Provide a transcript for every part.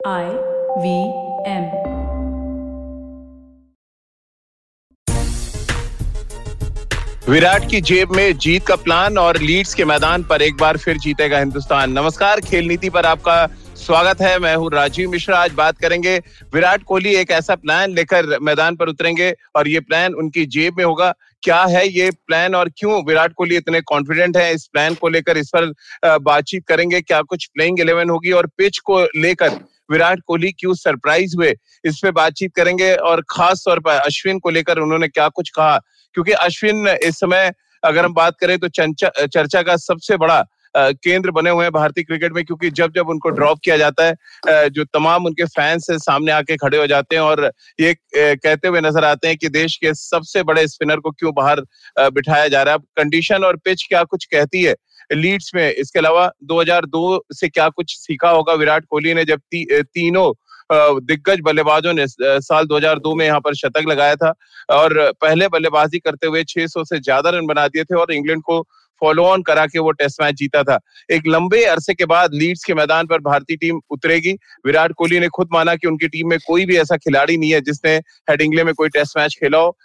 I V M. Virat की जेब में जीत का प्लान और लीड्स के मैदान पर एक बार फिर जीतेगा हिंदुस्तान। नमस्कार, खेल नीति पर आपका स्वागत है। मैं हूँ राजीव मिश्रा। आज बात करेंगे विराट कोहली एक ऐसा प्लान लेकर मैदान पर उतरेंगे और ये प्लान उनकी जेब में होगा। क्या है ये प्लान और क्यों विराट कोहली इतने कॉन्फिडेंट है? इस प्लान को लेकर इस पर बातचीत करेंगे। क्या कुछ प्लेइंग इलेवन होगी और पिच को लेकर विराट कोहली क्यों सरप्राइज़ हुए? इस पे बातचीत करेंगे और खास तौर पर अश्विन को लेकर उन्होंने क्या कुछ कहा? क्योंकि अश्विन इस समय अगर हम बात करें तो चर्चा का सबसे बड़ा केंद्र बने हुए हैं भारतीय क्रिकेट में क्योंकि जब जब उनको ड्रॉप किया जाता है जो तमाम उनके फैंस है सामने आके खड़े हो जाते हैं और ये कहते हुए नज़र आते हैं कि देश के सबसे बड़े स्पिनर को क्यों बाहर बिठाया जा रहा है। कंडीशन और पिच क्या कुछ कहती है? लीड्स में। इसके अलावा 2002 से क्या कुछ सीखा होगा? विराट कोहली ने जब ती, तीनों दिग्गज बल्लेबाजों ने साल 2002 में यहाँ पर शतक लगाया था और पहले बल्लेबाजी करते हुए 600 से ज़्यादा रन बना दिए थे और इंग्लैंड को फॉलो ऑन करा के वो टेस्ट मैच जीता था। एक लंबे अरसे के बाद लीड्स के मैदान पर भारतीय टीम उतरेगी। विराट कोहली ने खुद माना कि उनकी टीम में कोई भी ऐसा खिलाड़ी नहीं है जिसने हेडिंगले में कोई टेस्ट मैच खेला हो।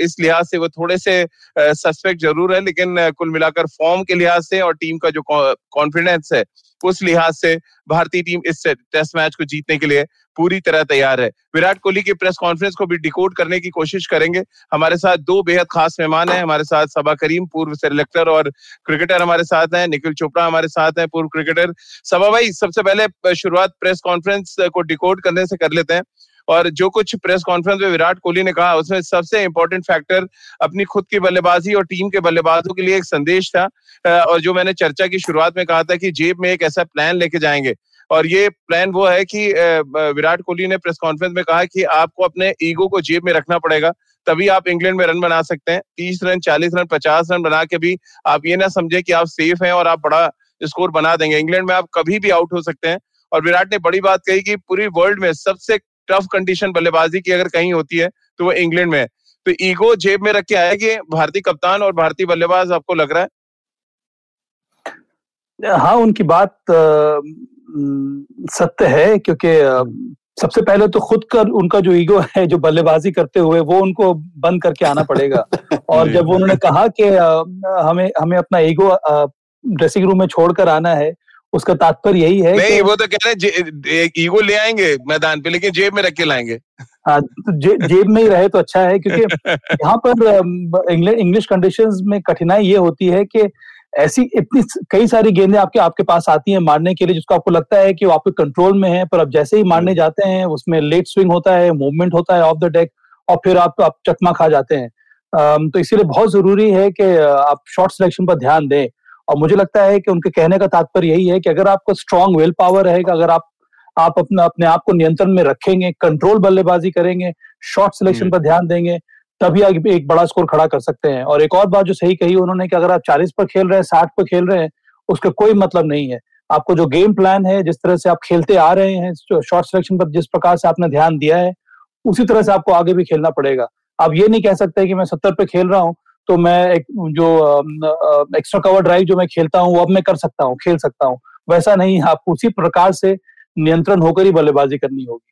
इस लिहाज से वो थोड़े से सस्पेक्ट ज़रूर है, लेकिन कुल मिलाकर फॉर्म के लिहाज से और टीम का जो कॉन्फिडेंस है उस लिहाज से भारतीय टीम इस टेस्ट मैच को जीतने के लिए पूरी तरह तैयार है। विराट कोहली की प्रेस कॉन्फ्रेंस को भी डिकोड करने की कोशिश करेंगे। हमारे साथ दो बेहद खास मेहमान हैं। हमारे साथ सबा करीम, पूर्व सेलेक्टर और क्रिकेटर हमारे साथ हैं। निखिल चोपड़ा हमारे साथ हैं, पूर्व क्रिकेटर सबा भाई, सबसे पहले शुरुआत प्रेस कॉन्फ्रेंस को डिकोड करने से कर लेते हैं। और जो कुछ प्रेस कॉन्फ्रेंस में विराट कोहली ने कहा, उसमें सबसे इंपॉर्टेंट फैक्टर अपनी खुद की बल्लेबाजी और टीम के बल्लेबाजों के लिए एक संदेश था। और जो मैंने चर्चा की शुरुआत में कहा था कि जेब में एक ऐसा प्लान लेके जाएँगे। और ये प्लान वो है कि विराट कोहली ने प्रेस कॉन्फ्रेंस में कहा कि आपको अपने ईगो को जेब में रखना पड़ेगा, तभी आप इंग्लैंड में रन बना सकते हैं। तीस रन, चालीस रन, पचास रन बना के भी आप ये ना समझे कि आप सेफ़ हैं और आप बड़ा स्कोर बना देंगे। इंग्लैंड में आप कभी भी आउट हो सकते हैं। और विराट ने बड़ी बात कही कि पूरी वर्ल्ड में सबसे टफ कंडीशन बल्लेबाजी की अगर कहीं होती है तो वो इंग्लैंड में है। तो ईगो जेब में रख के आएगी भारतीय कप्तान और भारतीय बल्लेबाज आपको लग रहा है? हाँ उनकी बात सत्य है क्योंकि सबसे पहले तो खुद कर उनका जो ईगो है जो बल्लेबाजी करते हुए वो उनको बंद करके आना पड़ेगा। और जब उन्होंने कहा कि हमें हमें अपना ईगो ड्रेसिंग रूम में छोड़कर आना है उसका तात्पर्य यही है नहीं वो तो कह रहे हैं ईगो ले आएँगे मैदान पे लेकिन जेब में रख के लाएँगे। हाँ तो जे, जेब में ही रहे तो अच्छा है क्योंकि यहाँ पर इंग्लिश कंडीशंस में कठिनाई ये होती है कि ऐसी इतनी कई सारी गेंदें आपके आपके पास आती हैं मारने के लिए जिसको आपको लगता है कि वो आपके कंट्रोल में है पर अब जैसे ही मारने हम्म। जाते हैं उसमें लेट स्विंग होता है मूवमेंट होता है ऑफ़ द डेक और फिर आप, आप चकमा खा जाते हैं। तो इसीलिए बहुत ज़रूरी है कि आप शॉर्ट सिलेक्शन पर ध्यान दें। और मुझे लगता है कि उनके कहने का तात्पर्य यही है कि अगर आपको स्ट्रॉन्ग विल पावर रहेगा अगर आप आप अपना अपने आप को नियंत्रण में रखेंगे कंट्रोल बल्लेबाजी करेंगे शॉर्ट सिलेक्शन हम्म। पर ध्यान देंगे तभी आप एक बड़ा स्कोर खड़ा कर सकते हैं। और एक और बात जो सही कही उन्होंने कि अगर आप चालीस पर खेल रहे हैं साठ पर खेल रहे हैं उसका कोई मतलब नहीं है। आपको जो गेम प्लान है जिस तरह से आप खेलते आ रहे हैं शॉर्ट सिलेक्शन पर जिस प्रकार से आपने ध्यान दिया है उसी तरह से आपको आगे भी खेलना पड़ेगा। आप ये नहीं कह सकते कि मैं सत्तर पे खेल रहा हूँ तो मैं एक जो एक्स्ट्रा कवर ड्राइव जो मैं खेलता हूँ वो अब मैं कर सकता हूँ खेल सकता हूँ। वैसा नहीं आपको उसी प्रकार से नियंत्रण होकर ही बल्लेबाजी करनी होगी।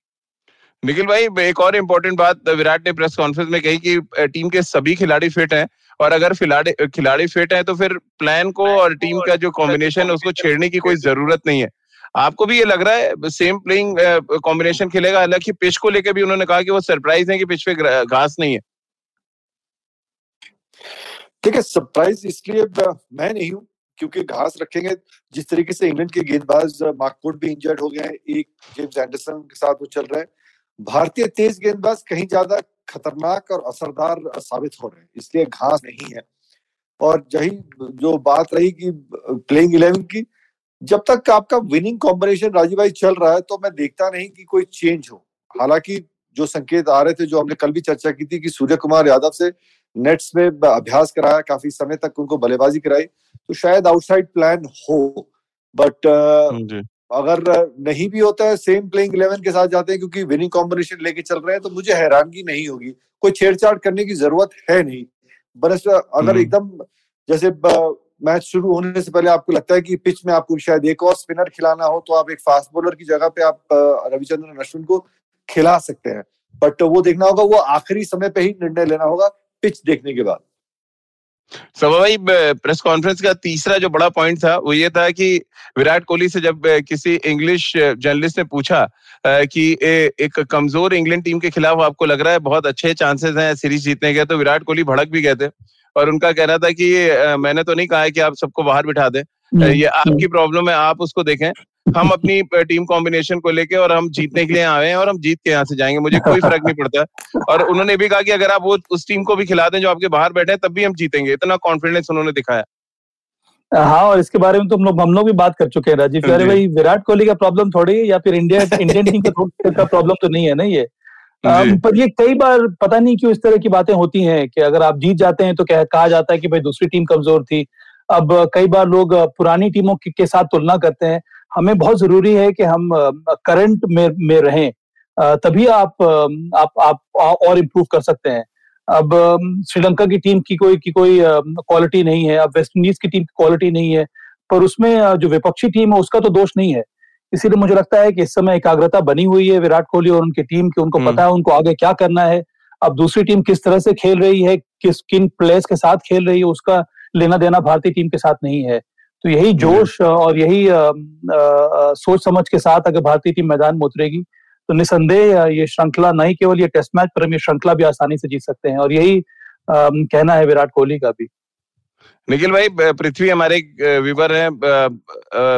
निखिल भाई एक और इम्पोर्टेंट बात विराट ने प्रेस कॉन्फ्रेंस में कही कि टीम के सभी खिलाड़ी फिट हैं और अगर खिलाड़ी खिलाड़ी फिट है तो फिर प्लान को और टीम का जो कॉम्बिनेशन है उसको छेड़ने की कोई ज़रूरत नहीं है। आपको भी ये लग रहा है सेम प्लेइंग कॉम्बिनेशन खेलेगा? हालाँकि पिच को लेकर भी उन्होंने कहा कि वो सरप्राइज़ है कि पिच पे घास नहीं है। है सरप्राइज़ इसलिए मैं नहीं हूँ, क्योंकि घास रखेंगे। जिस तरीके से इंग्लैंड के गेंदबाज मार्कवुड भी इंजर्ड हो गए हैं, एक जेम्स एंडरसन के साथ वो चल रहे हैं। भारतीय तेज गेंदबाज कहीं ज़्यादा खतरनाक और असरदार साबित हो रहे हैं, इसलिए घास नहीं है। और यही जो बात रही कि प्लेइंग इलेवन की, जब तक आपका विनिंग कॉम्बिनेशन राजीव भाई चल रहा है तो मैं देखता नहीं कि कोई चेंज हो। हालाँकि जो संकेत आ रहे थे, जो हमने कल भी चर्चा की थी कि सूर्य कुमार यादव से नेट्स में अभ्यास कराया काफ़ी समय तक उनको बल्लेबाजी कराई तो शायद आउटसाइड प्लान हो। बट अगर नहीं भी होता है सेम प्लेइंग इलेवन के साथ जाते हैं क्योंकि विनिंग कॉम्बिनेशन लेके चल रहे हैं तो मुझे हैरानगी नहीं होगी। कोई छेड़छाड़ करने की ज़रूरत है नहीं। बरस अगर हम्म। एकदम जैसे मैच शुरू होने से पहले आपको लगता है कि पिच में आपको शायद एक और स्पिनर खिलाना हो तो आप एक फास्ट बॉलर की जगह पे आप रविचंद्रन अश्विन को खिला सकते हैं। बट वो देखना होगा वो आखिरी समय पे ही निर्णय लेना होगा पिच देखने के बाद। सभा भाई प्रेस कॉन्फ्रेंस का तीसरा जो बड़ा पॉइंट था वो ये था कि विराट कोहली से जब किसी इंग्लिश जर्नलिस्ट ने पूछा कि एक कमज़ोर इंग्लैंड टीम के खिलाफ आपको लग रहा है बहुत अच्छे चांसेस हैं सीरीज़ जीतने के तो विराट कोहली भड़क भी गए थे। और उनका कहना था कि मैंने तो नहीं कहा है कि आप सबको बाहर बिठा दें। हम्म, ये आपकी हम्म। प्रॉब्लम है आप उसको देखें। हम अपनी टीम कॉम्बिनेशन को लेके और हम जीतने के लिए आए हैं और हम जीत के यहाँ से जाएँगे। मुझे कोई फ़र्क नहीं पड़ता। और उन्होंने भी कहा कि अगर आप वो उस टीम को भी खिला दें जो आपके बाहर बैठे हैं तब भी हम जीतेंगे। इतना कॉन्फिडेंस उन्होंने दिखाया। हाँ और इसके बारे में तो हम लोग हम लोग भी बात कर चुके हैं राजीव अरे भाई। विराट कोहली का प्रॉब्लम थोड़ी है या फिर इंडिया इंडियन टीम का प्रॉब्लम तो नहीं है ना ये? पर ये कई बार पता नहीं क्यों इस तरह की बातें होती हैं कि अगर आप जीत जाते हैं तो कह कहा जाता है कि भाई दूसरी टीम कमज़ोर थी। अब कई बार लोग पुरानी टीमों के साथ तुलना करते हैं। हमें बहुत ज़रूरी है कि हम करंट में में रहें तभी आप आप आप और इम्प्रूव कर सकते हैं। अब श्रीलंका की टीम की कोई की कोई क्वालिटी नहीं है अब वेस्ट इंडीज की टीम की क्वालिटी नहीं है पर उसमें जो विपक्षी टीम है उसका तो दोष नहीं है। इसीलिए मुझे लगता है कि इस समय एकाग्रता बनी हुई है विराट कोहली और उनकी टीम की उनको पता है उनको आगे क्या करना है। अब दूसरी टीम किस तरह से खेल रही है किस किन प्लेयर्स के साथ खेल रही है उसका लेना देना भारतीय टीम के साथ नहीं है। तो यही जोश और यही आ, आ, आ, सोच समझ के साथ अगर भारतीय टीम मैदान में उतरेगी तो निसंदेह ये श्रृंखला नहीं केवल ये टेस्ट मैच पर हम ये श्रृंखला भी आसानी से जीत सकते हैं। और यही आ, कहना है विराट कोहली का भी। निखिल भाई पृथ्वी हमारे विवर हैं।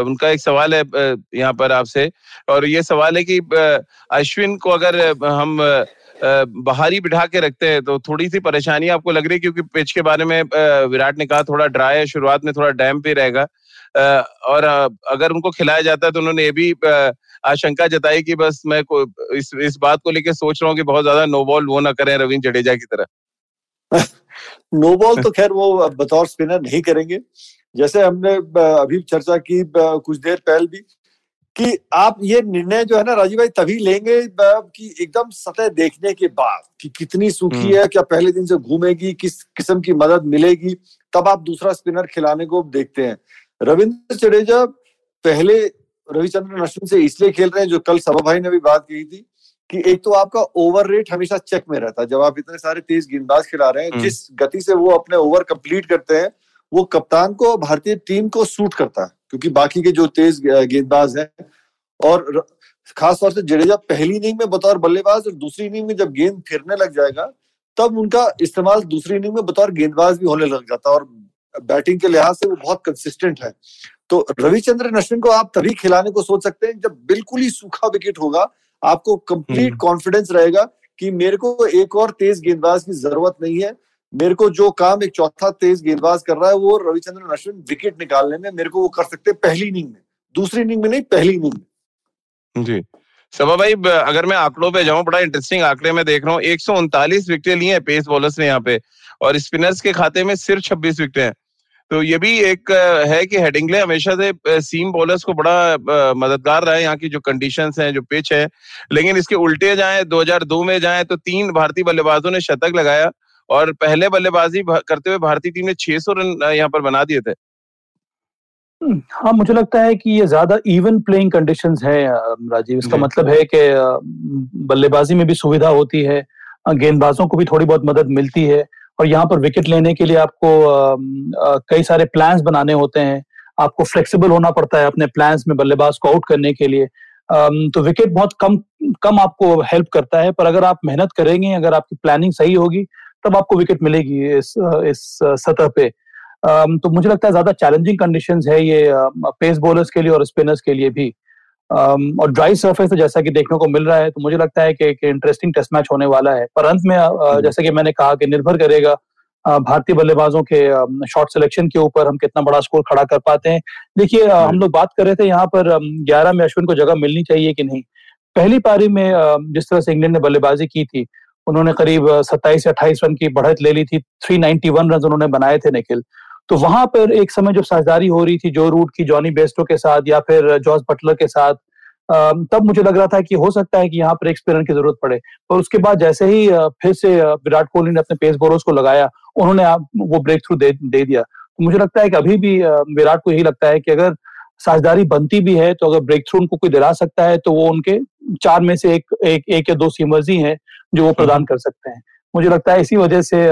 उनका एक सवाल है यहाँ पर आपसे। और ये सवाल है कि अश्विन को अगर हम बाहरी बिठा के रखते हैं तो थोड़ी सी परेशानी आपको लग रही है क्योंकि पिच के बारे में विराट ने कहा थोड़ा ड्राई है, शुरुआत में थोड़ा डैम पे रहेगा। और अगर उनको खिलाया जाता है तो उन्होंने ये भी आशंका जताई कि बस मैं इस इस बात को लेकर सोच रहा हूँ कि बहुत ज़्यादा नो बॉल वो ना करें रविंद्र जडेजा की तरह। नो बॉल तो खैर वो बतौर स्पिनर नहीं करेंगे। जैसे हमने अभी चर्चा की कुछ देर पहले भी कि आप ये निर्णय जो है ना राजीव भाई तभी लेंगे कि एकदम सतह देखने के बाद कि कितनी सूखी हम्म। है क्या पहले दिन से घूमेगी किस किस्म की मदद मिलेगी तब आप दूसरा स्पिनर खिलाने को देखते हैं रविंद्र जडेजा पहले रविचंद्रन अश्विन से इसलिए खेल रहे हैं जो कल सभा भाई ने भी बात की थी कि एक तो आपका ओवर रेट हमेशा चेक में रहता है जब आप इतने सारे तेज गेंदबाज खिला रहे हैं हम्म। जिस गति से वो अपने ओवर कंप्लीट करते हैं वो कप्तान को भारतीय टीम को सूट करता है क्योंकि बाकी के जो तेज गेंदबाज हैं और खासतौर से जडेजा पहली इनिंग में बतौर बल्लेबाज और दूसरी इनिंग में जब गेंद फिरने लग जाएगा तब उनका इस्तेमाल दूसरी इनिंग में बतौर गेंदबाज भी होने लग जाता है और बैटिंग के लिहाज से वो बहुत कंसिस्टेंट है तो रविचंद्रन अश्विन को आप तभी खिलाने को सोच सकते हैं जब बिल्कुल ही सूखा विकेट होगा आपको कंप्लीट कॉन्फिडेंस हम्म। रहेगा कि मेरे को एक और तेज गेंदबाज की ज़रूरत नहीं है मेरे को जो काम एक चौथा तेज गेंदबाज कर रहा है, वो रविचंद्रन अश्विन विकेट निकालने में मेरे को वो कर सकते हैं पहली इनिंग में। दूसरी इनिंग में नहीं, पहली इनिंग में। जी। सभा भाई अगर मैं आंकड़ों पे जाऊँ, बड़ा इंटरेस्टिंग आंकड़े में देख रहा हूँ। एक विकेटें लिए हैं पेस बॉलर्स ने यहाँ पे, और स्पिनर्स के खाते में सिर्फ़ छब्बीस विकेटें हैं। तो ये भी एक है कि हेडिंगले हमेशा से सीम बॉलर्स को बड़ा मददगार रहा है यहाँ की जो कंडीशंस हैं, जो पिच है। लेकिन इसके उल्टे जाए 2002 में जाए तो तीन भारतीय बल्लेबाजों ने शतक लगाया। और पहले बल्लेबाजी करते हुए भारतीय टीम ने 600 रन यहाँ पर बना दिए थे। हम्म, हाँ मुझे लगता है कि ये ज़्यादा इवन प्लेइंग कंडीशंस है राजीव। इसका मतलब है कि बल्लेबाजी में भी सुविधा होती है गेंदबाजों को भी थोड़ी बहुत मदद मिलती है और यहाँ पर विकेट लेने के लिए आपको कई सारे प्लान्स बनाने होते हैं। आपको फ्लेक्सिबल होना पड़ता है अपने प्लान्स में बल्लेबाज को आउट करने के लिए। तो विकेट बहुत कम कम आपको हेल्प करता है पर अगर आप मेहनत करेंगे अगर आपकी प्लानिंग सही होगी तब आपको विकेट मिलेगी इस इस सतह पे। तो मुझे लगता है ज़्यादा चैलेंजिंग कंडीशन है ये पेस बॉलर्स के लिए और स्पिनर्स के लिए भी। और ड्राई सरफेस जैसा कि देखने को मिल रहा है तो मुझे लगता है कि, इंटरेस्टिंग टेस्ट मैच होने वाला है। पर अंत में हम्म। जैसे कि मैंने कहा कि निर्भर करेगा भारतीय बल्लेबाजों के शॉर्ट सिलेक्शन के ऊपर हम कितना बड़ा स्कोर खड़ा कर पाते हैं। देखिए हम हम्म। लोग बात कर रहे थे यहाँ पर ग्यारह में अश्विन को जगह मिलनी चाहिए कि नहीं। पहली पारी में जिस तरह से इंग्लैंड ने बल्लेबाजी की थी उन्होंने करीब सत्ताईस से अट्ठाईस रन की बढ़त ले ली थी 391 रन उन्होंने बनाए थे निखिल। तो वहाँ पर एक समय जब साझेदारी हो रही थी जो रूट की जॉनी बेस्टो के साथ या फिर जॉर्ज बटलर के साथ तब मुझे लग रहा था कि हो सकता है कि यहाँ पर एक स्पिनर की ज़रूरत पड़े। पर उसके बाद जैसे ही फिर से विराट कोहली ने अपने पेस बोलर्स को लगाया उन्होंने आप वो ब्रेक थ्रू दे, दे दिया। तो मुझे लगता है कि अभी भी विराट को यही लगता है कि अगर साझेदारी बनती भी है तो अगर ब्रेक थ्रू उनको कोई दिला सकता है तो वो उनके चार में से एक एक, एक या दो सीमर्स ही हैं जो वो प्रदान कर सकते हैं। मुझे लगता है इसी वजह से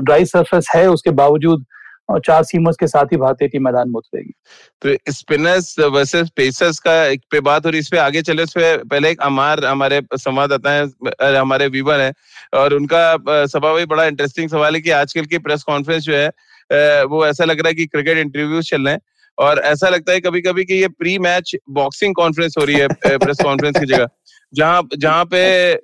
ड्राई सरफेस है उसके बावजूद और चार सीमर्स के साथ ही भारतीय टीम मैदान में उतरेगी। तो स्पिनर्स वर्सेस पेसर्स का एक पे बात और इस पे आगे चले उस पे पहले एक अमार हमारे संवाददाता है हमारे वीवर है और उनका सभा भाई बड़ा इंटरेस्टिंग सवाल है कि आजकल की प्रेस कॉन्फ्रेंस जो है वो ऐसा लग रहा है कि क्रिकेट इंटरव्यूज़ चल रहे हैं। और ऐसा लगता है कभी कभी कि ये प्री मैच बॉक्सिंग कॉन्फ्रेंस हो रही है प्रेस कॉन्फ्रेंस की जगह। जहाँ जहाँ पे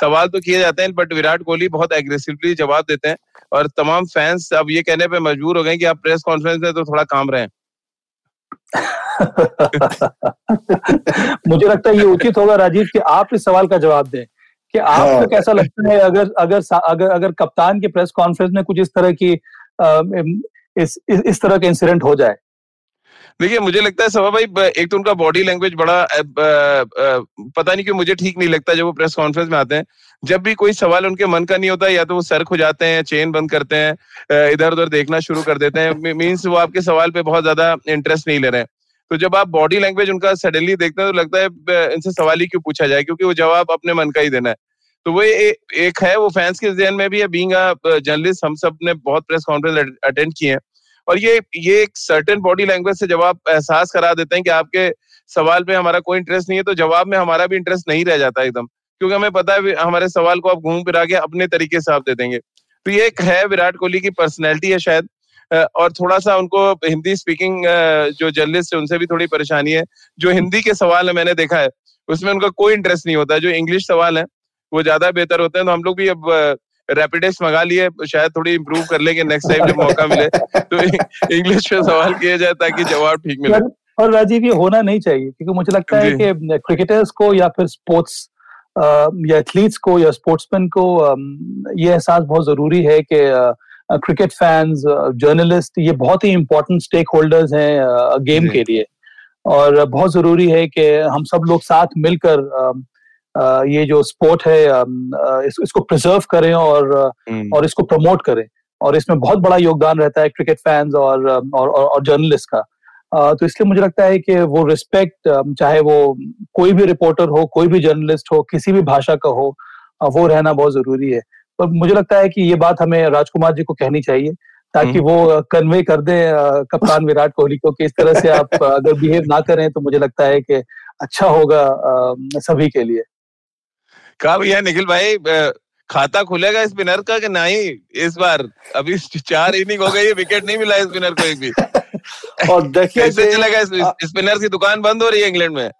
सवाल तो किए जाते हैं बट विराट कोहली बहुत एग्रेसिवली जवाब देते हैं। और तमाम फैंस अब ये कहने पे मजबूर हो गए कि आप प्रेस कॉन्फ्रेंस में तो थोड़ा काम रहे। मुझे लगता है ये उचित होगा राजीव कि आप इस सवाल का जवाब दें कि आपको हाँ। कैसा लगता है अगर अगर अगर अगर कप्तान की प्रेस कॉन्फ्रेंस में कुछ इस तरह की इस इस, इस तरह का इंसिडेंट हो जाए? देखिए मुझे लगता है सभा भाई एक तो उनका बॉडी लैंग्वेज बड़ा आ, आ, पता नहीं क्यों मुझे ठीक नहीं लगता जब वो प्रेस कॉन्फ्रेंस में आते हैं। जब भी कोई सवाल उनके मन का नहीं होता या तो वो सर खो जाते हैं चेन बंद करते हैं इधर उधर देखना शुरू कर देते हैं मीन्स वो आपके सवाल पे बहुत ज़्यादा इंटरेस्ट नहीं ले रहे हैं। तो जब आप बॉडी लैंग्वेज उनका सडनली देखते हैं तो लगता है इनसे सवाल ही क्यों पूछा जाए क्योंकि वो जवाब अपने मन का ही देना है। तो वो ए, एक है वो फैंस के जहन में भी है बींग जर्नलिस्ट हम सबने बहुत प्रेस कॉन्फ्रेंस अटेंड किए हैं। और ये ये एक सर्टेन बॉडी लैंग्वेज से जब आप एहसास करा देते हैं कि आपके सवाल पे हमारा कोई इंटरेस्ट नहीं है तो जवाब में हमारा भी इंटरेस्ट नहीं रह जाता एकदम। क्योंकि हमें पता है, हमारे सवाल को आप घूम फिरा के अपने तरीके से आप दे देंगे। तो ये एक है विराट कोहली की पर्सनैलिटी है शायद। और थोड़ा सा उनको हिंदी स्पीकिंग जो जर्नलिस्ट है, उनसे भी थोड़ी परेशानी है। जो हिंदी के सवाल है, मैंने देखा है, उसमें उनका कोई इंटरेस्ट नहीं होता। जो इंग्लिश सवाल है, वो ज़्यादा बेहतर होते हैं। तो हम लोग भी अब रैपिडेक्स मंगा लिए शायद थोड़ी इंप्रूव कर लेंगे नेक्स्ट टाइम जब मौका मिले तो इंग्लिश में सवाल किए जाए ताकि जवाब ठीक मिले। और राजीव ये होना नहीं चाहिए क्योंकि मुझे लगता है कि क्रिकेटर्स को या फिर स्पोर्ट्स या एथलीट्स को या स्पोर्ट्समैन को ये एहसास बहुत ज़रूरी है कि क्रिकेट फैंस जर्नलिस्ट ये बहुत ही इम्पोर्टेंट स्टेक होल्डर्स हैं गेम के लिए। और बहुत ज़रूरी है कि हम सब लोग साथ मिलकर ये जो स्पोर्ट है इसको प्रिजर्व करें और हम्म। और इसको प्रमोट करें और इसमें बहुत बड़ा योगदान रहता है क्रिकेट फैंस और और, और जर्नलिस्ट का तो इसलिए मुझे लगता है कि वो रिस्पेक्ट चाहे वो कोई भी रिपोर्टर हो कोई भी जर्नलिस्ट हो किसी भी भाषा का हो वो रहना बहुत ज़रूरी है तो मुझे लगता है कि ये बात हमें राजकुमार जी को कहनी चाहिए ताकि हम्म। वो कन्वे कर दें कप्तान विराट कोहली को कि इस तरह से आप अगर बिहेव ना करें तो मुझे लगता है कि अच्छा होगा सभी के लिए कहा भैया निखिल भाई खाता खुलेगा स्पिनर का कि नहीं? इस बार अभी चार इनिंग हो गई विकेट नहीं मिला स्पिनर को एक भी। और देखिए चलेगा स्पिनर की दुकान बंद हो रही है इंग्लैंड में?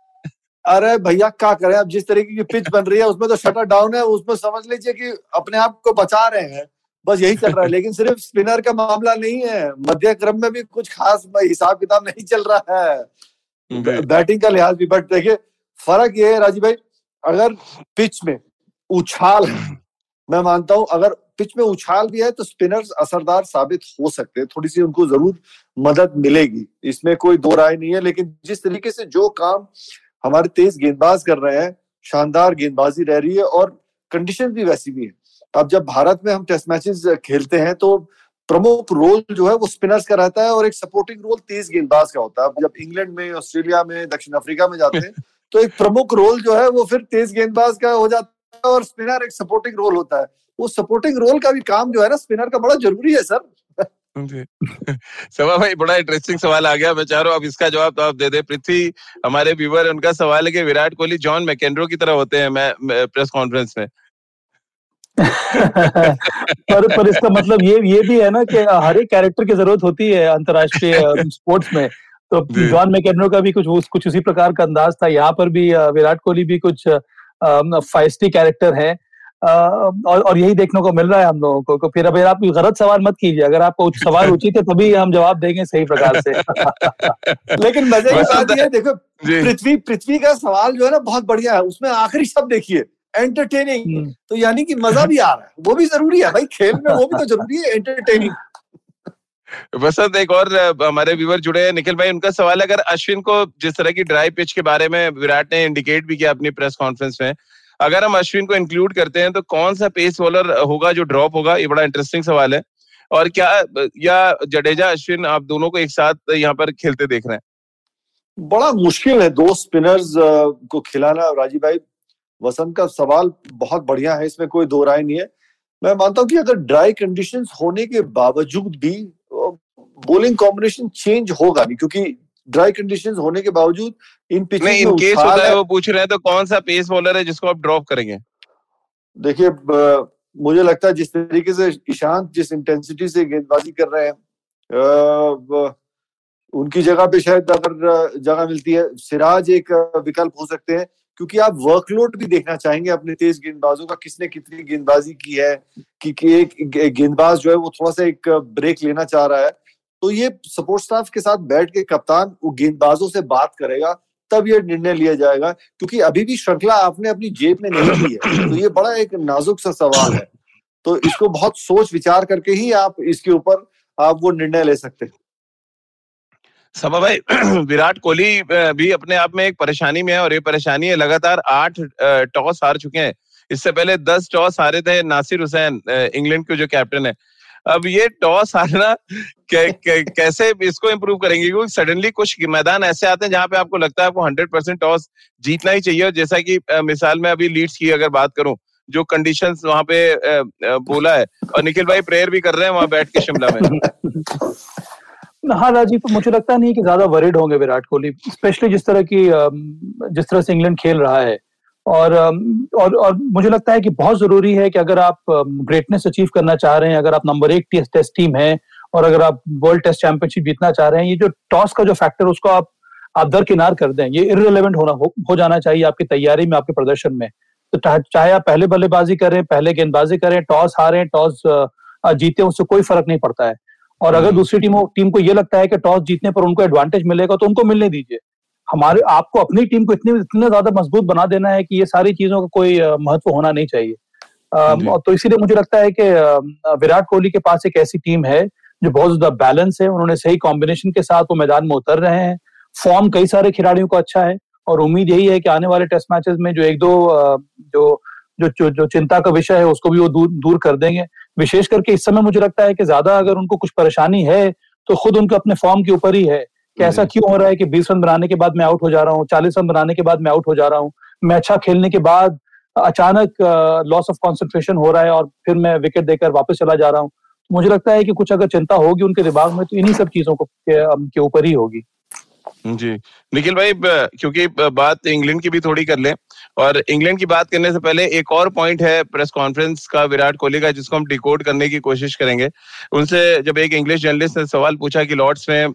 अरे भैया क्या करें? अब जिस तरीके की पिच बन रही है उसमें तो शटर डाउन है उसमें समझ लीजिए कि अपने आप को बचा रहे हैं। बस यही चल रहा है लेकिन सिर्फ़ स्पिनर का मामला नहीं है। मध्य क्रम में भी कुछ खास हिसाब किताब नहीं चल रहा है। बैटिंग का लिहाज भी बट देखिए फ़र्क ये है राजीव भाई अगर पिच में उछाल मैं मानता हूँ, अगर पिच में उछाल भी है तो स्पिनर्स असरदार साबित हो सकते हैं। थोड़ी सी उनको ज़रूर मदद मिलेगी। इसमें कोई दो राय नहीं है, लेकिन जिस तरीके से जो काम हमारे तेज गेंदबाज कर रहे हैं, शानदार गेंदबाजी रह रही है और कंडीशन भी वैसी भी है। अब जब भारत में हम टेस्ट मैचेस खेलते हैं तो प्रमुख रोल जो है, वो स्पिनर्स का रहता है और एक सपोर्टिंग रोल तेज गेंदबाज का होता है। जब इंग्लैंड में, ऑस्ट्रेलिया में, दक्षिण अफ्रीका में जाते हैं तो एक प्रमुख रोल जो है वो फिर तेज गेंदबाज का हो जाता है और स्पिनर एक सपोर्टिंग रोल होता है। वो सपोर्टिंग रोल का भी काम जो है ना स्पिनर का बड़ा ज़रूरी है सर। सवा भाई बड़ा इंटरेस्टिंग सवाल आ गया। मैं चाह रहा हूँ अब इसका जवाब तो आप दे दे। पृथ्वी हमारे व्यूवर उनका सवाल है कि विराट कोहली जॉन मैकेंड्रो की तरह होते हैं मैं, मैं प्रेस कॉन्फ्रेंस में। पर पर इसका मतलब ये ये भी है ना कि हर एक कैरेक्टर की ज़रूरत होती है अंतरराष्ट्रीय स्पोर्ट्स में। तो जॉन मैकेनो का भी कुछ कुछ उसी प्रकार का अंदाज था। यहाँ पर भी विराट कोहली भी कुछ फाइस्टी कैरेक्टर है। और और यही देखने को मिल रहा है हम लोगों को। तो फिर अब आप गलत सवाल मत कीजिए। अगर आपको सवाल उचित है तभी हम जवाब देंगे सही प्रकार से। लेकिन मज़े की बात यह देखो पृथ्वी पृथ्वी का सवाल जो है ना बहुत बढ़िया है। उसमें आखिरी शब्द देखिए एंटरटेनिंग हम्म। तो यानी कि मज़ा भी आ रहा है। वो भी ज़रूरी है भाई खेल में वो भी तो ज़रूरी है एंटरटेनिंग बसंत, एक और हमारे व्यूवर जुड़े हैं। निखिल भाई, उनका सवाल अगर अश्विन को जिस तरह की ड्राई पिच के बारे में विराट ने इंडिकेट भी किया अपनी प्रेस कॉन्फ्रेंस में, अगर हम अश्विन को इंक्लूड करते हैं तो कौन सा पेस बॉलर होगा जो ड्रॉप होगा? ये बड़ा इंटरेस्टिंग सवाल है। और क्या, या जडेजा, अश्विन, आप दोनों को एक साथ यहाँ पर खेलते देख रहे हैं? बड़ा मुश्किल है दो स्पिनर्स को खिलाना। राजीव भाई, वसंत का सवाल बहुत बढ़िया है, इसमें कोई दो राय नहीं है। मैं मानता हूँ कि अगर ड्राई कंडीशंस होने के बावजूद भी बोलिंग कॉम्बिनेशन चेंज होगा नहीं क्योंकि ड्राई कंडीशंस होने के बावजूद इन पिच नहीं इन केस होता है वो पूछ रहे हैं तो कौन सा पेस बॉलर है जिसको आप ड्रॉप करेंगे? देखिए मुझे लगता है जिस तरीके से ईशांत जिस इंटेंसिटी से गेंदबाजी कर रहे हैं उनकी जगह पे शायद अगर जगह मिलती है। सिराज एक विकल्प हो सकते हैं क्योंकि आप वर्कलोड भी देखना चाहेंगे अपने तेज गेंदबाजों का किसने कितनी गेंदबाजी की है कि, कि एक गेंदबाज जो है वो थोड़ा सा एक ब्रेक लेना चाह रहा है। तो ये सपोर्ट स्टाफ के साथ बैठ के कप्तान वो गेंदबाजों से बात करेगा, तब ये निर्णय लिया जाएगा, क्योंकि अभी भी श्रृंखला आपने अपनी जेब में नहीं ली है तो ये बड़ा एक नाजुक सा सवाल है। तो इसको बहुत सोच विचार करके ही आप इसके ऊपर आप वो निर्णय ले सकते हैं। सभा भाई, विराट कोहली भी अपने आप में एक परेशानी में है और ये परेशानी है, लगातार आठ टॉस हार चुके हैं। इससे पहले दस टॉस हारे थे नासिर हुसैन इंग्लैंड के जो कैप्टन है। अब ये टॉस हारना कै, कै, कैसे इसको इम्प्रूव करेंगे? क्योंकि सडनली कुछ मैदान ऐसे आते हैं जहाँ पे आपको लगता है आपको हंड्रेड परसेंट टॉस जीतना ही चाहिए। और जैसा कि मिसाल में अभी लीड्स की अगर बात करूँ जो कंडीशंस वहाँ पे बोला है और निखिल भाई प्रेयर भी कर रहे हैं वहाँ बैठ के शिमला में। हाँ राजीव मुझे लगता नहीं कि ज़्यादा वरिड होंगे विराट कोहली स्पेशली जिस तरह की जिस तरह से इंग्लैंड खेल रहा है। और और और मुझे लगता है कि बहुत ज़रूरी है कि अगर आप ग्रेटनेस अचीव करना चाह रहे हैं अगर आप नंबर एक टेस्ट टीम है और अगर आप वर्ल्ड टेस्ट चैंपियनशिप जीतना चाह रहे हैं ये जो टॉस का जो फैक्टर उसको आप आप दरकिनार कर दें। ये इरेलीवेंट होना हो, हो जाना चाहिए आपकी तैयारी में आपके प्रदर्शन में। तो चाहे आप पहले बल्लेबाजी करें पहले गेंदबाजी करें टॉस हारें टॉस जीते उससे कोई फ़र्क नहीं पड़ता है। और अगर हम्म। दूसरी टीम टीम को ये लगता है कि टॉस जीतने पर उनको एडवांटेज मिलेगा तो उनको मिलने दीजिए। हमारे आपको अपनी टीम को इतनी इतना ज़्यादा मज़बूत बना देना है कि ये सारी चीज़ों का कोई महत्व होना नहीं चाहिए। आ, तो इसीलिए मुझे लगता है कि विराट कोहली के पास एक ऐसी टीम है जो बहुत ज़्यादा बैलेंस है उन्होंने सही कॉम्बिनेशन के साथ वो मैदान में उतर रहे हैं। फॉर्म कई सारे खिलाड़ियों का अच्छा है और उम्मीद यही है कि आने वाले टेस्ट मैचेस में जो एक दो जो जो जो, जो चिंता का विषय है उसको भी वो दूर दूर कर देंगे। विशेष करके इस समय मुझे लगता है कि ज़्यादा अगर उनको कुछ परेशानी है तो खुद उनके अपने फॉर्म के ऊपर ही है। कि ऐसा क्यों हो रहा है कि बीस रन बनाने के बाद मैं आउट हो जा रहा हूँ चालीस रन बनाने के बाद मैं आउट हो जा रहा हूँ? मैं अच्छा खेलने के बाद अचानक लॉस ऑफ़ कॉन्सेंट्रेशन हो रहा है और फिर मैं विकेट देकर वापस चला जा रहा हूँ। मुझे लगता है कि कुछ अगर चिंता होगी उनके दिमाग में तो इन्हीं सब चीज़ों को के ऊपर ही होगी। जी। निखिल भाई क्योंकि बात इंग्लैंड की भी थोड़ी कर लें और इंग्लैंड की बात करने से पहले एक और पॉइंट है प्रेस कॉन्फ्रेंस का विराट कोहली का जिसको हम डिकोड करने की कोशिश करेंगे। उनसे जब एक इंग्लिश जर्नलिस्ट ने सवाल पूछा कि लॉर्ड्स में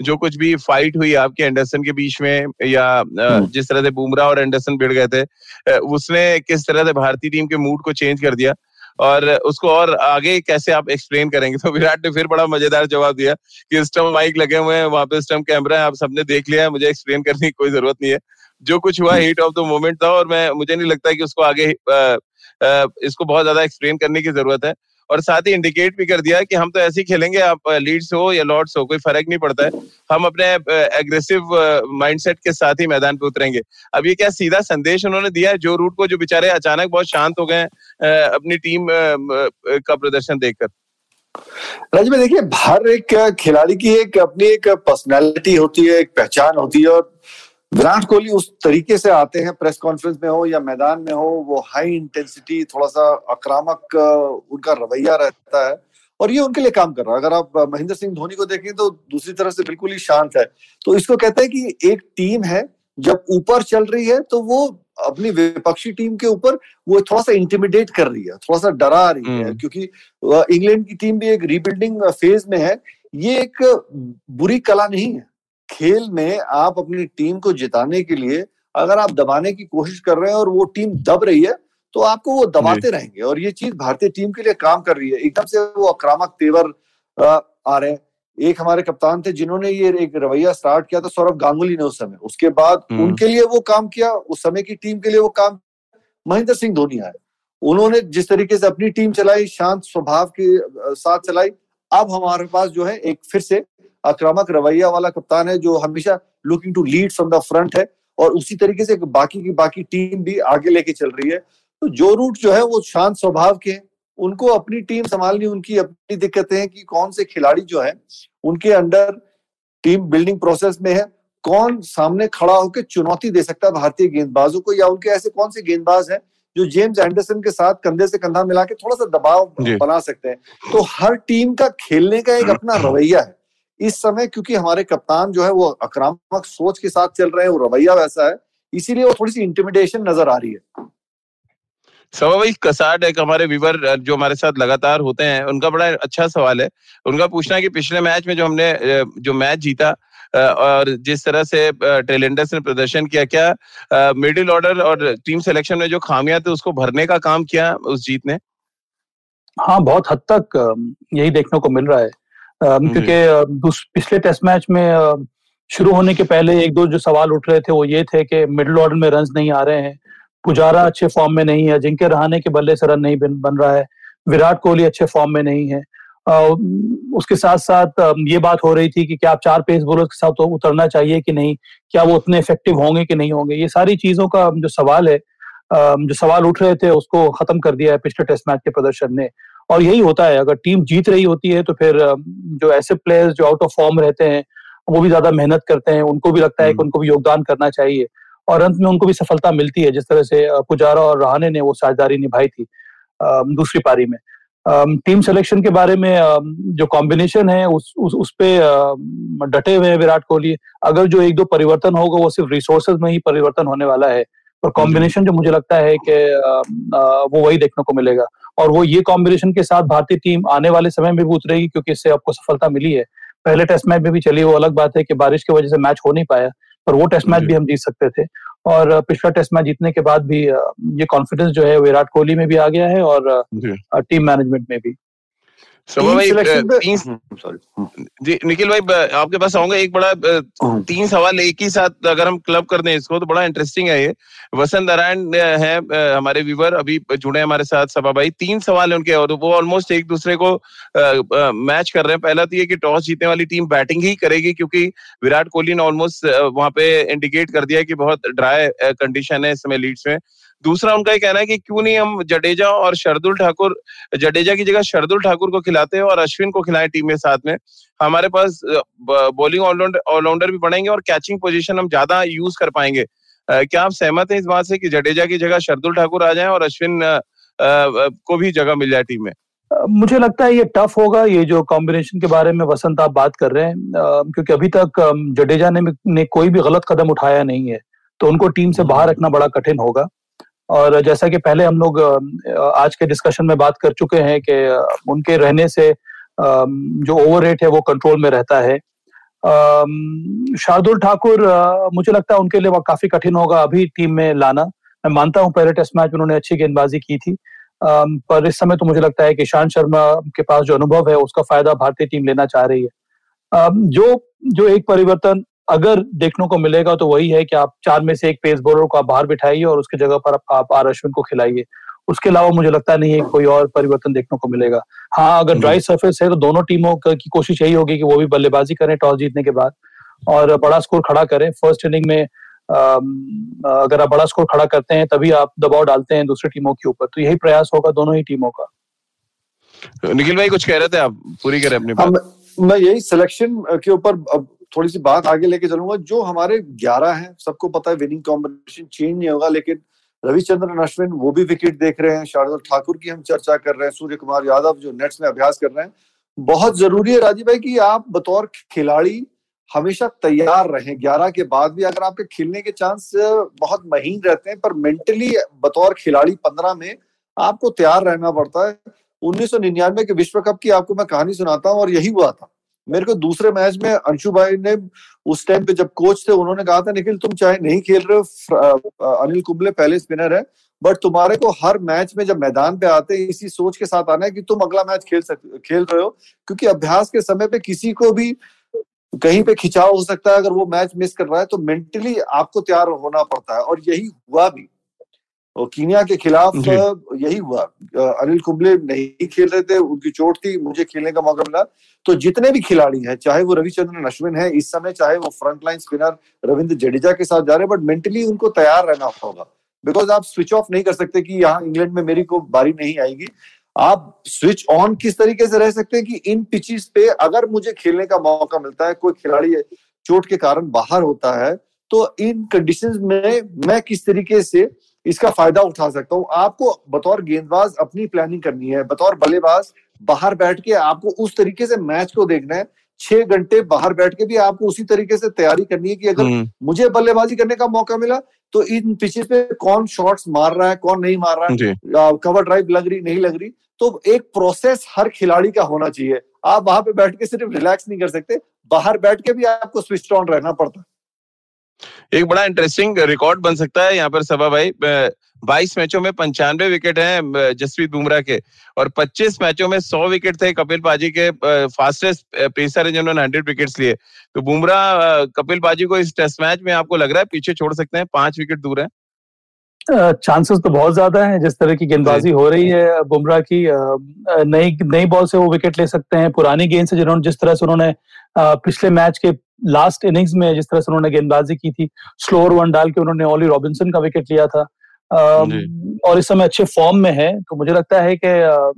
जो कुछ भी फाइट हुई आपके एंडरसन के बीच में या हम्म। जिस तरह से बुमराह और एंडरसन भिड़ गए थे उसने किस तरह से भारतीय टीम के मूड को चेंज कर दिया? और उसको और आगे कैसे आप एक्सप्लेन करेंगे? तो विराट ने फिर बड़ा मज़ेदार जवाब दिया कि स्टम माइक लगे हुए हैं वहाँ पे स्टम कैमरा है आप सबने देख लिया है मुझे एक्सप्लेन करने की कोई ज़रूरत नहीं है। जो कुछ हुआ हीट ऑफ़ द मोमेंट था और मैं मुझे नहीं लगता कि उसको आगे आ, आ, इसको बहुत ज़्यादा एक्सप्लेन करने की ज़रूरत है। और साथ ही इंडिकेट भी कर दिया कि हम तो ऐसे ही खेलेंगे, आप लीड्स हो या लॉर्ड्स हो, कोई फ़र्क नहीं पड़ता है। हम अपने एग्रेसिव माइंडसेट के साथ ही मैदान पे उतरेंगे। अब ये क्या सीधा संदेश उन्होंने दिया है? जो रूट को जो बेचारे अचानक बहुत शांत हो गए अपनी टीम का प्रदर्शन देखकर। राज में देखिए, हर एक खिलाड़ी की एक अपनी एक पर्सनैलिटी होती है, एक पहचान होती है और विराट कोहली उस तरीके से आते हैं प्रेस कॉन्फ्रेंस में हो या मैदान में हो वो हाई इंटेंसिटी थोड़ा सा आक्रामक उनका रवैया रहता है और ये उनके लिए काम कर रहा है। अगर आप महेंद्र सिंह धोनी को देखें तो दूसरी तरफ़ से बिल्कुल ही शांत है। तो इसको कहते हैं कि एक टीम है जब ऊपर चल रही है तो वो अपनी विपक्षी टीम के ऊपर वो थोड़ा सा इंटिमिडेट कर रही है थोड़ा सा डरा रही है हम्म। क्योंकि इंग्लैंड की टीम भी एक रीबिल्डिंग फ़ेज़ में है। ये एक बुरी कला नहीं है। खेल में आप अपनी टीम को जिताने के लिए अगर आप दबाने की कोशिश कर रहे हैं और वो टीम दब रही है तो आपको वो दबाते रहेंगे। और ये चीज़ भारतीय टीम के लिए काम कर रही है। एकदम से वो आक्रामक तेवर आ रहे हैं। एक हमारे कप्तान थे जिन्होंने ये एक रवैया स्टार्ट किया था सौरभ गांगुली ने उस समय। उसके बाद हम्म। उनके लिए वो काम किया उस समय की टीम के लिए वो काम महेंद्र सिंह धोनी आए। उन्होंने जिस तरीके से अपनी टीम चलाई शांत स्वभाव के साथ चलाई अब हमारे पास जो है एक फिर से आक्रामक रवैया वाला कप्तान है जो हमेशा looking to lead from the front है और उसी तरीके से बाकी की बाकी टीम भी आगे लेके चल रही है। तो जो रूट जो है वो शांत स्वभाव के हैं। उनको अपनी टीम संभालनी उनकी अपनी दिक्कतें हैं कि कौन से खिलाड़ी जो है उनके अंडर टीम बिल्डिंग प्रोसेस में है। कौन सामने खड़ा होकर चुनौती दे सकता है भारतीय गेंदबाजों को या उनके ऐसे कौन से गेंदबाज हैं जो जेम्स एंडरसन के साथ कंधे से कंधा मिला के थोड़ा सा दबाव बना सकते हैं। तो हर टीम का खेलने का एक अपना रवैया है। इस समय क्योंकि हमारे कप्तान जो है वो आक्रामक सोच के साथ चल रहे हैं वो रवैया वैसा है इसीलिए वो थोड़ी सी इंटिमिडेशन नज़र आ रही है। सवा भाई कसाट एक हमारे व्यूवर जो हमारे साथ लगातार होते हैं उनका बड़ा अच्छा सवाल है। उनका पूछना है कि पिछले मैच में जो हमने जो मैच जीता और जिस तरह से टेलेंडर्स ने प्रदर्शन किया क्या मिडिल ऑर्डर और टीम सिलेक्शन में जो खामियाँ थी उसको भरने का काम किया उस जीत ने? हाँ बहुत हद तक यही देखने को मिल रहा है। क्योंकि पिछले टेस्ट मैच में शुरू होने के पहले एक दो जो सवाल उठ रहे थे वो ये थे कि मिडिल ऑर्डर में रन नहीं आ रहे हैं। पुजारा अच्छे फॉर्म में नहीं है जिनके रहाने के बल्ले से रन नहीं बन, बन रहा है। विराट कोहली अच्छे फॉर्म में नहीं है। उसके साथ साथ ये बात हो रही थी कि क्या आप चार पेस बॉलर के साथ तो उतरना चाहिए कि नहीं? क्या वो उतने इफ़ेक्टिव होंगे कि नहीं होंगे? ये सारी चीज़ों का जो सवाल है जो सवाल उठ रहे थे उसको खत्म कर दिया है पिछले टेस्ट मैच के प्रदर्शन ने। और यही होता है अगर टीम जीत रही होती है तो फिर जो ऐसे प्लेयर्स जो आउट ऑफ़ फॉर्म रहते हैं वो भी ज़्यादा मेहनत करते हैं उनको भी लगता है कि हम्म। उनको भी योगदान करना चाहिए। और अंत में उनको भी सफलता मिलती है जिस तरह से पुजारा और रहाने ने वो साझेदारी निभाई थी दूसरी पारी में। टीम सिलेक्शन के बारे में जो कॉम्बिनेशन है उस उस, उस पे डटे हुए हैं विराट कोहली। अगर जो एक दो परिवर्तन होगा वो सिर्फ़ रिसोर्सेज में ही परिवर्तन होने वाला है। और कॉम्बिनेशन जो मुझे लगता है कि वो वही देखने को मिलेगा। और वो ये कॉम्बिनेशन के साथ भारतीय टीम आने वाले समय में भी उतरेगी क्योंकि इससे आपको सफलता मिली है। पहले टेस्ट मैच में भी चली वो अलग बात है कि बारिश की वजह से मैच हो नहीं पाया पर वो टेस्ट मैच भी हम जीत सकते थे। और पिछला टेस्ट मैच जीतने के बाद भी ये कॉन्फिडेंस जो है विराट कोहली में भी आ गया है और टीम मैनेजमेंट में भी। भाई तीन हम्म, जी निखिल भाई आपके पास आऊँगा एक बड़ा हम्म। तीन सवाल एक ही साथ अगर हम क्लब कर दें इसको तो बड़ा इंटरेस्टिंग है ये। वसंत नारायण है हमारे व्यूवर अभी जुड़े हैं हमारे साथ सभा भाई। तीन सवाल है उनके और वो ऑलमोस्ट एक दूसरे को मैच कर रहे हैं। पहला तो ये कि टॉस जीतने वाली टीम बैटिंग ही करेगी क्योंकि विराट कोहली ने ऑलमोस्ट वहाँ पे इंडिकेट कर दिया है कि बहुत ड्राई कंडीशन है इस समय लीड्स में। दूसरा उनका ये कहना है कि क्यों नहीं हम जडेजा और शरदुल ठाकुर जडेजा की जगह शरदुल ठाकुर को खिलाते हैं और अश्विन को खिलाएँ टीम में साथ में। हमारे पास बॉलिंग ऑलराउंडर भी बढ़ेंगे और कैचिंग पोजिशन हम ज़्यादा यूज़ कर पाएँगे। क्या आप सहमत हैं इस बात से कि जडेजा की जगह शरदुल ठाकुर आ जाए और अश्विन को भी जगह मिल जाए टीम में? मुझे लगता है ये टफ होगा ये जो कॉम्बिनेशन के बारे में वसंत आप बात कर रहे हैं क्योंकि अभी तक जडेजा ने ने कोई भी गलत कदम उठाया नहीं है तो उनको टीम से बाहर रखना बड़ा कठिन होगा। और जैसा कि पहले हम लोग आज के डिस्कशन में बात कर चुके हैं कि उनके रहने से जो ओवर रेट है वो कंट्रोल में रहता है। शार्दुल ठाकुर मुझे लगता है उनके लिए काफ़ी कठिन होगा अभी टीम में लाना। मैं मानता हूँ पहले टेस्ट मैच में उन्होंने अच्छी गेंदबाजी की थी। पर इस समय तो मुझे लगता है कि ईशांत शर्मा के पास जो अनुभव है, उसका फ़ायदा भारतीय टीम लेना चाह रही है। जो जो एक परिवर्तन अगर देखने को मिलेगा तो वही है कि आप चार में से एक पेस बॉलर को आप बाहर बिठाइए और उसकी जगह पर आप, आर अश्विन को खिलाइए। उसके अलावा मुझे लगता नहीं है कोई और परिवर्तन देखने को मिलेगा। हाँ अगर ड्राई सरफेस है तो दोनों टीमों की कोशिश यही होगी कि वो भी बल्लेबाजी करें टॉस जीतने के बाद। और बड़ा स्कोर खड़ा करें। फ़र्स्ट इनिंग में अगर आप बड़ा स्कोर खड़ा करते हैं तभी आप दबाव डालते हैं दूसरी टीमों के ऊपर। तो यही प्रयास होगा दोनों ही टीमों का। निखिल भाई कुछ कह रहे थे आप? पूरी करें अपनी बात। मैं यही सिलेक्शन के ऊपर थोड़ी सी बात आगे लेके चलूँगा। जो हमारे 11 हैं, सबको पता है विनिंग कॉम्बिनेशन चेंज नहीं होगा, लेकिन रविचंद्रन अश्विन वो भी विकेट देख रहे हैं। शार्दुल ठाकुर की हम चर्चा कर रहे हैं सूर्य कुमार यादव जो नेट्स में अभ्यास कर रहे हैं। बहुत ज़रूरी है राजीव भाई कि आप बतौर खिलाड़ी हमेशा तैयार रहें। ग्यारह के बाद भी अगर आपके खेलने के चांस बहुत महीन रहते हैं, पर मेंटली बतौर खिलाड़ी पंद्रह में आपको तैयार रहना पड़ता है। उन्नीस सौ निन्यानवे के विश्व कप की आपको मैं कहानी सुनाता हूँ और यही हुआ था। मेरे को दूसरे मैच में अंशु भाई ने उस टाइम पे जब कोच थे, उन्होंने कहा था, निखिल, तुम चाहे नहीं खेल रहे हो अनिल कुंबले पहले स्पिनर है बट तुम्हारे को हर मैच में जब मैदान पे आते हैं, इसी सोच के साथ आना है कि तुम अगला मैच खेल सक, खेल रहे हो, क्योंकि अभ्यास के समय पे किसी को भी कहीं पे खिंचाव हो सकता है, अगर वो मैच मिस कर रहा है तो मेंटली आपको तैयार होना पड़ता है, और यही हुआ भी। और कीनिया के खिलाफ यही हुआ। अनिल कुंबले नहीं खेल रहे थे उनकी चोट थी मुझे खेलने का मौका मिला। तो जितने भी खिलाड़ी हैं चाहे वो रविचंद्रन अश्विन है इस समय चाहे वो front line spinner Ravindra Jadeja के साथ जा रहे हैं बट मेंटली उनको तैयार रहना होगा। बिकॉज़ आप स्विच ऑफ़ नहीं कर सकते कि यहाँ इंग्लैंड में मेरी को बारी नहीं आएगी। आप स्विच ऑन किस तरीके से रह सकते हैं कि इन पिचेस पे अगर मुझे खेलने का मौका मिलता है कोई खिलाड़ी चोट के कारण बाहर होता है तो इन कंडीशंस में मैं किस तरीके से इसका फ़ायदा उठा सकता हूँ। आपको बतौर गेंदबाज अपनी प्लानिंग करनी है बतौर बल्लेबाज बाहर बैठ के आपको उस तरीके से मैच को देखना है। छह घंटे बाहर बैठ के भी आपको उसी तरीके से तैयारी करनी है कि अगर हम्म, मुझे बल्लेबाजी करने का मौका मिला तो इन पिचेस पे कौन शॉट्स मार रहा है कौन नहीं मार रहा है कवर ड्राइव लग रही नहीं लग रही तो एक प्रोसेस हर खिलाड़ी का होना चाहिए। आप वहाँ पे बैठ के सिर्फ़ रिलैक्स नहीं कर सकते बाहर बैठ के भी आपको स्विच ऑन रहना पड़ता है। एक बड़ा इंटरेस्टिंग रिकॉर्ड बन सकता है यहाँ पर सभा भाई। बाईस मैचों में पंचानवे विकेट हैं जसप्रीत बुमराह के। और 25 मैचों में 100 विकेट थे कपिल पाजी के फास्टेस्ट पेसर है जिन्होंने 100 विकेट्स लिए। तो बुमराह कपिल पाजी को इस टेस्ट मैच में आपको लग रहा है पीछे छोड़ सकते हैं पाँच विकेट दूर है। चांसेस तो बहुत ज़्यादा हैं जिस तरह की गेंदबाजी हो रही है बुमराह की नई नई बॉल से वो विकेट ले सकते हैं। पुरानी गेंद से जिन्होंने जिस तरह से उन्होंने पिछले मैच के लास्ट इनिंग्स में जिस तरह से उन्होंने गेंदबाजी की थी स्लोअर वन डाल के उन्होंने ओली रॉबिन्सन का विकेट लिया था। और इस समय अच्छे फॉर्म में है तो मुझे लगता है कि अ,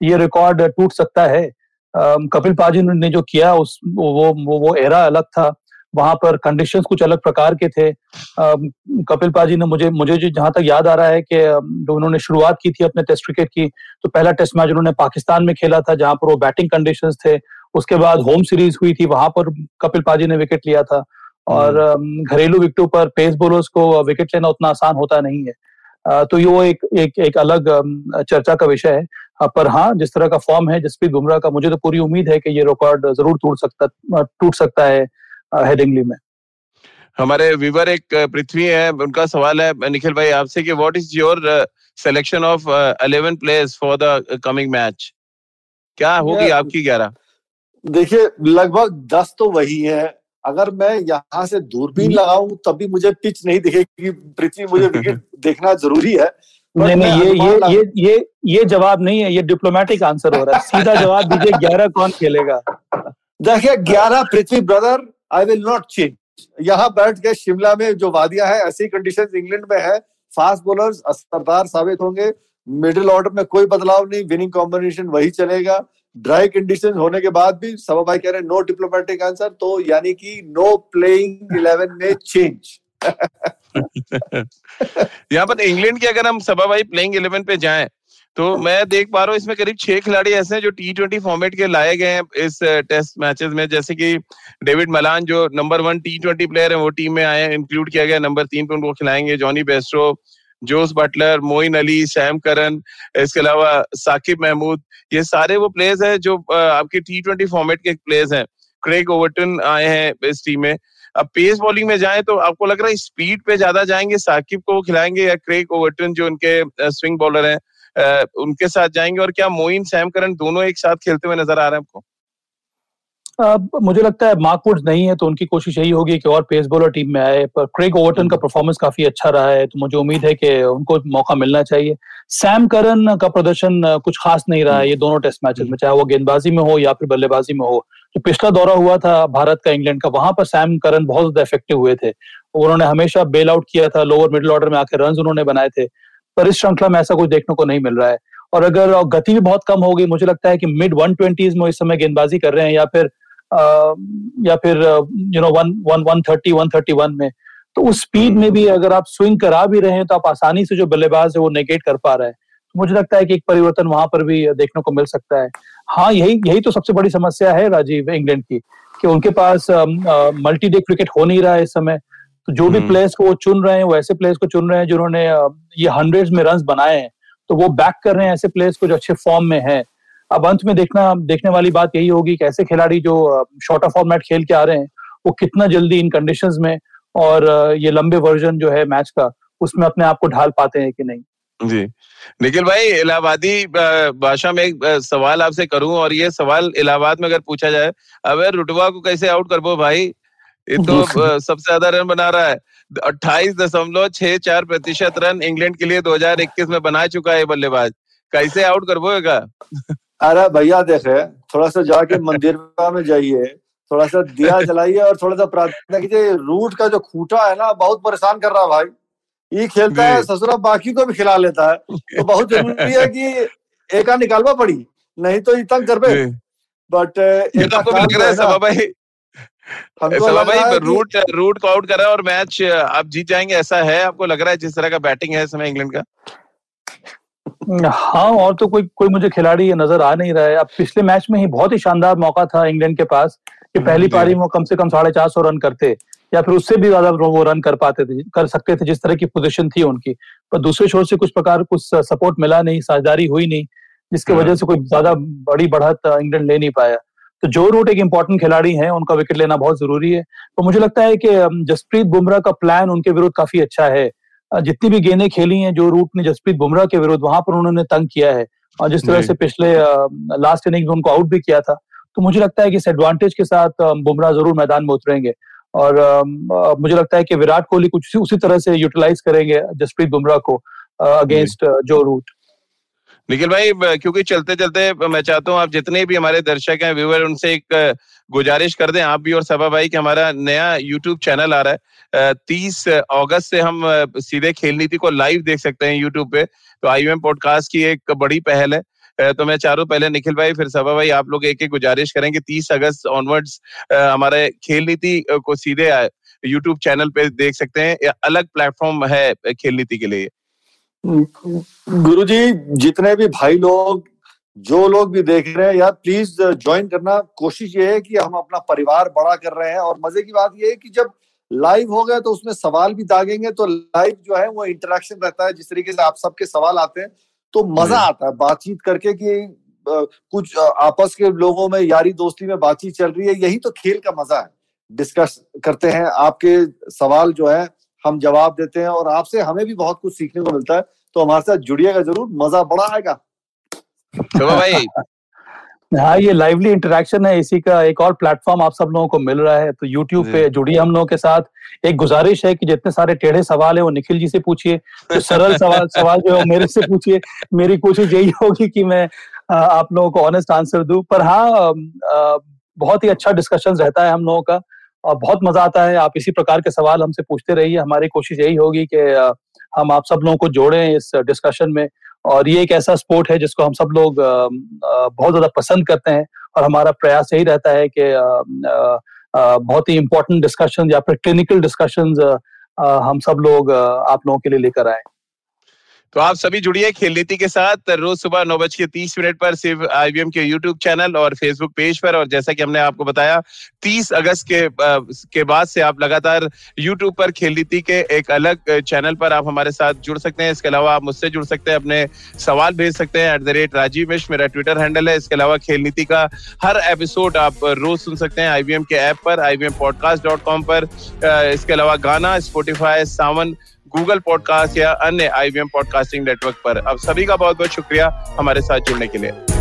ये रिकॉर्ड टूट सकता है। कपिल पाजी ने जो किया उस वो वो वो एरा अलग था। वहाँ पर कंडीशंस कुछ अलग प्रकार के थे। कपिल पाजी ने मुझे मुझे जो जहाँ तक याद आ रहा है कि जो उन्होंने शुरुआत की थी अपने टेस्ट क्रिकेट की तो पहला टेस्ट मैच उन्होंने पाकिस्तान में खेला था जहाँ पर वो बैटिंग कंडीशंस थे। उसके बाद होम सीरीज़ हुई थी वहाँ पर कपिल पाजी ने विकेट लिया था। और घरेलू विकेटों पर पेस बॉलर्स को विकेट लेना उतना आसान होता नहीं है। तो ये वो एक एक एक अलग चर्चा का विषय है। पर हाँ जिस तरह का फॉर्म है जसप्रीत बुमराह का मुझे तो पूरी उम्मीद है कि ये रिकॉर्ड ज़रूर टूट सकता टूट सकता है हेडिंगली में। हमारे व्यूवर एक पृथ्वी है उनका सवाल है निखिल भाई आपसे कि what is your selection of 11 players for the coming match क्या होगी आपकी ग्यारह? देखिए लगभग दस तो वही है। अगर मैं यहाँ से दूरबीन लगाऊँ तब भी मुझे पिच नहीं दिखेगी पृथ्वी मुझे विकेट देखना ज़रूरी है। नहीं नहीं ये ये लगा- ये ये ये जवाब नहीं है ये डिप्लोमेटिक आंसर हो रहा है। सीधा जवाब दीजिए ग्यारह कौन खेलेगा? देखिए ग्यारह Prithvi brother I will not change यहाँ बैठ के शिमला में जो वादियाँ है ऐसी कंडीशंस इंग्लैंड में है। फास्ट बॉलर्स असरदार साबित होंगे। मिडिल ऑर्डर में कोई बदलाव नहीं विनिंग कॉम्बिनेशन वही चलेगा। ड्राई कंडीशन होने के बाद भी सभा भाई कह रहे हैं नो डिप्लोमेटिक आंसर तो यानी कि नो प्लेइंग इलेवन में चेंज यहाँ पर इंग्लैंड की अगर हम सभा भाई प्लेइंग इलेवन पे जाएँ तो मैं देख पा रहा हूँ इसमें करीब छह खिलाड़ी ऐसे हैं जो टी ट्वेंटी फॉर्मेट के लाए गए हैं इस टेस्ट मैचेस में। जैसे कि डेविड मलान जो number one T twenty player है, वो टीम में आए इंक्लूड किया गया नंबर तीन पे उनको खिलाएँगे। Jonny Bairstow Jos Buttler, Moeen Ali, Sam Curran, इसके अलावा साकिब महमूद, ये सारे वो प्लेयर्स हैं जो आपके टी ट्वेंटी फॉर्मेट के प्लेयर्स हैं। क्रेग ओवर्टन आए हैं इस टीम में। अब पेस बॉलिंग में जाएँ तो आपको लग रहा है स्पीड पे ज़्यादा जाएँगे, साकिब को खिलाएँगे या क्रेग ओवर्टन जो उनके स्विंग बॉलर हैं उनके साथ जाएँगे और क्या मोइन, सैम करन दोनों एक साथ खेलते हुए नज़र आ रहे हैं आपको? अब मुझे लगता है मार्क वुड्स नहीं है तो उनकी कोशिश यही होगी कि और पेस बॉलर टीम में आए। पर क्रेग ओवर्टन का परफॉर्मेंस काफ़ी अच्छा रहा है तो मुझे उम्मीद है कि उनको मौका मिलना चाहिए। सैम करन का प्रदर्शन कुछ खास नहीं रहा है, ये दोनों टेस्ट मैचेस में, चाहे वो गेंदबाजी में हो या फिर बल्लेबाजी में हो। जो पिछला दौरा हुआ था भारत का इंग्लैंड का, वहाँ पर सैम करन बहुत ज़्यादा इफ़ेक्टिव हुए थे। उन्होंने हमेशा बेल आउट किया था लोअर मिडिल ऑर्डर में आकर रन उन्होंने बनाए थे। पर इस श्रृंखला में ऐसा कुछ देखने को नहीं मिल रहा है। और अगर गति भी बहुत कम हो गई, मुझे लगता है कि मिड वन ट्वेंटीज में इस समय गेंदबाजी कर रहे हैं या फिर या फिर you know one one one thirty one thirty one में। तो उस स्पीड में भी अगर आप स्विंग करा भी रहे हैं तो आप आसानी से जो बल्लेबाज है वो नेगेट कर पा रहे हैं। तो मुझे लगता है कि एक परिवर्तन वहाँ पर भी देखने को मिल सकता है। हाँ यही यही तो सबसे बड़ी समस्या है राजीव इंग्लैंड की कि उनके पास मल्टी डे क्रिकेट हो नहीं रहा है इस समय। तो जो भी हम्म। प्लेयर्स को वो चुन रहे हैं वो ऐसे प्लेयर्स को चुन रहे हैं जिन्होंने ये हंड्रेड में रन बनाए हैं। तो वो बैक कर रहे हैं ऐसे प्लेयर्स को जो अच्छे फॉर्म में है। अब अंत में देखना, देखने वाली बात यही होगी कि ऐसे खिलाड़ी जो शॉर्टर फॉर्मेट खेल के आ रहे हैं, वो कितना जल्दी इन कंडीशंस में और ये लंबे वर्जन जो है मैच का, उसमें अपने आप को ढाल पाते हैं कि नहीं। जी। निखिल भाई, इलाहाबादी भाषा में एक सवाल आपसे करूँ और ये सवाल इलाहाबाद में अगर पूछा जाए, अबे रुटवा को कैसे आउट कर भाई? ये तो सबसे ज़्यादा रन बना रहा है। अट्ठाईस दशमलव छह चार प्रतिशत रन इंग्लैंड के लिए 2021 में बना चुका है बल्लेबाज। कैसे आउट कर अरे भैया देखे थोड़ा सा जाके मंदिर में जाइए थोड़ा सा दिया जलाइए और थोड़ा सा प्रार्थना कीजिए। रूट का जो खूटा है ना बहुत परेशान कर रहा है भाई। ये खेलता है। ससुरा बाकी को भी खिला लेता है। तो बहुत ज़रूरी है कि एक निकालवा पड़ी नहीं तो इतना कर पे बट भाई। रूट रूट को आउट करा और मैच आप जीत जाएँगे ऐसा है आपको लग रहा है जिस तरह का बैटिंग है इस समय इंग्लैंड का? हाँ और तो कोई कोई मुझे खिलाड़ी नज़र आ नहीं रहा है। अब पिछले मैच में ही बहुत ही शानदार मौका था इंग्लैंड के पास कि हम्म, पहली पारी में कम से कम साढ़े चार सौ रन करते या फिर उससे भी ज़्यादा वो रन कर पाते थे कर सकते थे जिस तरह की पोजीशन थी उनकी। पर दूसरे छोर से कुछ प्रकार कुछ सपोर्ट मिला नहीं साझेदारी हुई नहीं जिसकी हाँ। वजह से कोई ज़्यादा बड़ी बढ़त इंग्लैंड ले नहीं पाया। तो जो रूट एक इंपॉर्टेंट खिलाड़ी है उनका विकेट लेना बहुत ज़रूरी है। तो मुझे लगता है कि जसप्रीत बुमराह का प्लान उनके विरुद्ध काफ़ी अच्छा है। जितनी भी गेंदें खेली हैं जो रूट ने जसप्रीत बुमराह के विरुद्ध वहाँ पर उन्होंने तंग किया है। और जिस तरह से पिछले लास्ट इनिंग में उनको आउट भी किया था तो मुझे लगता है कि इस एडवांटेज के साथ बुमराह ज़रूर मैदान में उतरेंगे। और मुझे लगता है कि विराट कोहली कुछ उसी तरह से यूटिलाइज करेंगे जसप्रीत बुमराह को अगेंस्ट जो रूट निखिल भाई क्योंकि चलते चलते मैं चाहता हूँ आप जितने भी हमारे दर्शक हैं, व्यूअर, उनसे एक गुजारिश कर दें। आप भी और सभा भाई कि हमारा नया यूट्यूब चैनल आ रहा है। तीस अगस्त से हम सीधे खेल नीति को लाइव देख सकते हैं यूट्यूब पे। तो आई पॉडकास्ट की एक बड़ी पहल है। तो मैं चारों पहले निखिल भाई, फिर सभा भाई, आप लोग एक एक गुजारिश करें करेंगे तीस अगस्त ऑनवर्ड्स हमारे खेल नीति को सीधे यूट्यूब चैनल पे देख सकते हैं। अलग प्लेटफॉर्म है खेल नीति के लिए। गुरुजी जितने भी भाई लोग जो लोग भी देख रहे हैं यार प्लीज़ ज्वाइन करना। कोशिश ये है कि हम अपना परिवार बड़ा कर रहे हैं और मज़े की बात ये है कि जब लाइव हो गया तो उसमें सवाल भी दागेंगे तो लाइव जो है वो इंटरेक्शन रहता है। जिस तरीके से आप सबके सवाल आते हैं तो मज़ा आता है बातचीत करके कि कुछ आपस के लोगों में यारी दोस्ती में बातचीत चल रही है। यही तो खेल का मज़ा है। डिस्कस करते हैं आपके सवाल जो है हम जवाब देते हैं और आपसे हमें भी बहुत कुछ सीखने को मिलता है। तो हमारे साथ जुड़िएगा ज़रूर मज़ा बड़ा आएगा। भाई। हाँ ये लाइवली इंटरेक्शन है इसी का एक और प्लेटफॉर्म आप सब लोगों को मिल रहा है तो यूट्यूब पे जुड़िए हम लोगों के साथ। एक गुजारिश है कि जितने सारे टेढ़े सवाल है वो निखिल जी से पूछिए तो सरल सवाल सवाल जो है मेरे से पूछिए। मेरी कोशिश यही होगी कि मैं आप लोगों को ऑनेस्ट आंसर दूँ। पर हाँ बहुत ही अच्छा डिस्कशन रहता है हम लोगों का। बहुत मज़ा आता है। आप इसी प्रकार के सवाल हमसे पूछते रहिए। हमारी कोशिश यही होगी कि हम आप सब लोगों को जोड़ें इस डिस्कशन में। और ये एक ऐसा स्पोर्ट है जिसको हम सब लोग बहुत ज़्यादा पसंद करते हैं। और हमारा प्रयास यही रहता है कि बहुत ही इंपॉर्टेंट डिस्कशन या फिर क्लिनिकल डिस्कशन हम सब लोग आप लोगों के लिए लेकर आए। तो आप सभी जुड़िए खेल नीति के साथ रोज सुबह नौ बज के तीस मिनट पर सिर्फ़ आईबीएम के यूट्यूब चैनल और फेसबुक पेज पर। और जैसा कि हमने आपको बताया तीस अगस्त के आ, के बाद से आप लगातार यूट्यूब पर खेल नीति के एक अलग चैनल पर आप हमारे साथ जुड़ सकते हैं। इसके अलावा आप मुझसे जुड़ सकते हैं अपने सवाल भेज सकते हैं at the rate Rajeev Mish मेरा ट्विटर हैंडल है। इसके अलावा खेल नीति का हर एपिसोड आप रोज सुन सकते हैं आईबीएम के ऐप पर आईबीएम पॉडकास्ट डॉट कॉम पर। इसके अलावा गाना स्पोटिफाई सावन गूगल पॉडकास्ट या अन्य आई पॉडकास्टिंग नेटवर्क पर। अब सभी का बहुत बहुत शुक्रिया हमारे साथ जुड़ने के लिए।